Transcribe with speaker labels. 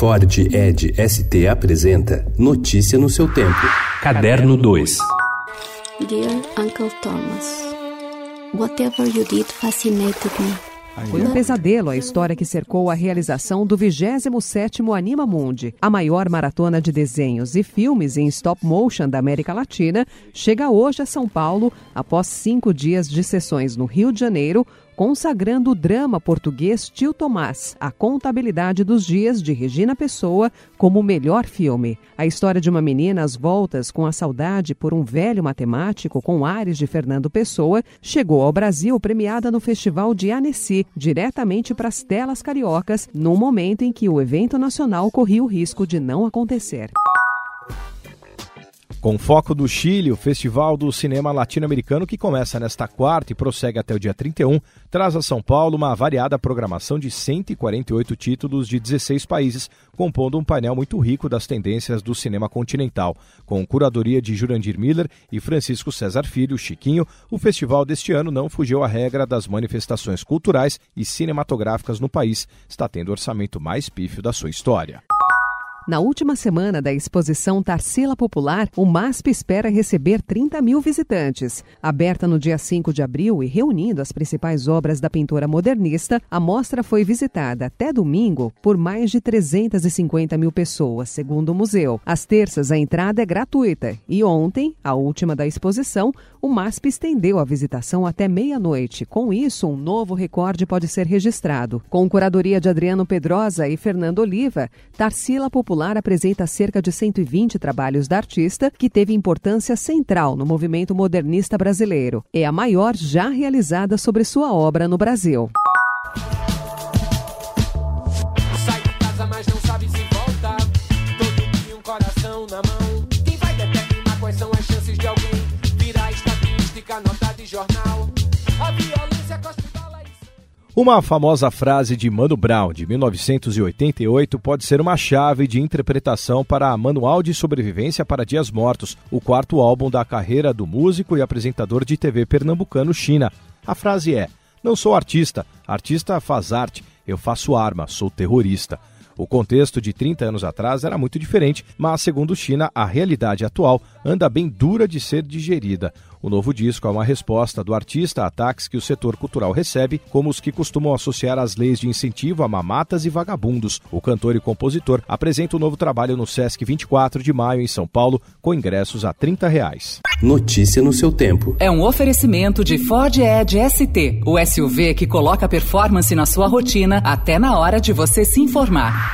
Speaker 1: Ford Ed ST apresenta Notícia no seu tempo. Caderno 2.
Speaker 2: Dear Uncle Thomas, whatever you did fascinated me.
Speaker 3: Foi um pesadelo a história que cercou a realização do 27º Anima Mundi, a maior maratona de desenhos e filmes em stop motion da América Latina, chega hoje a São Paulo após cinco dias de sessões no Rio de Janeiro, consagrando o drama português Tio Tomás, a contabilidade dos dias de Regina Pessoa como o melhor filme. A história de uma menina às voltas com a saudade por um velho matemático com ares de Fernando Pessoa chegou ao Brasil premiada no Festival de Annecy, diretamente para as telas cariocas, num momento em que o evento nacional corria o risco de não acontecer.
Speaker 4: Com foco do Chile, o Festival do Cinema Latino-Americano, que começa nesta quarta e prossegue até o dia 31, traz a São Paulo uma variada programação de 148 títulos de 16 países, compondo um painel muito rico das tendências do cinema continental. Com curadoria de Jurandir Miller e Francisco César Filho, Chiquinho, o festival deste ano não fugiu à regra das manifestações culturais e cinematográficas no país, está tendo o orçamento mais pífio da sua história.
Speaker 3: Na última semana da exposição Tarsila Popular, o MASP espera receber 30 mil visitantes. Aberta no dia 5 de abril e reunindo as principais obras da pintora modernista, a mostra foi visitada até domingo por mais de 350 mil pessoas, segundo o museu. Às terças, a entrada é gratuita e ontem, a última da exposição, o MASP estendeu a visitação até meia-noite. Com isso, um novo recorde pode ser registrado. Com curadoria de Adriano Pedrosa e Fernando Oliva, Tarsila Popular Popular apresenta cerca de 120 trabalhos da artista, que teve importância central no movimento modernista brasileiro. É a maior já realizada sobre sua obra no Brasil.
Speaker 5: Jornal? A violência cospe
Speaker 4: uma famosa frase de Mano Brown, de 1988, pode ser uma chave de interpretação para Manual de Sobrevivência para Dias Mortos, o quarto álbum da carreira do músico e apresentador de TV pernambucano China. A frase é: Não sou artista, artista faz arte, eu faço arma, sou terrorista. O contexto de 30 anos atrás era muito diferente, mas, segundo China, a realidade atual anda bem dura de ser digerida. O novo disco é uma resposta do artista a ataques que o setor cultural recebe, como os que costumam associar as leis de incentivo a mamatas e vagabundos. O cantor e compositor apresenta o um novo trabalho no Sesc 24 de maio, em São Paulo, com ingressos a 30 reais.
Speaker 1: Notícia no seu tempo.
Speaker 6: É um oferecimento de Ford Edge ST, o SUV que coloca performance na sua rotina até na hora de você se informar.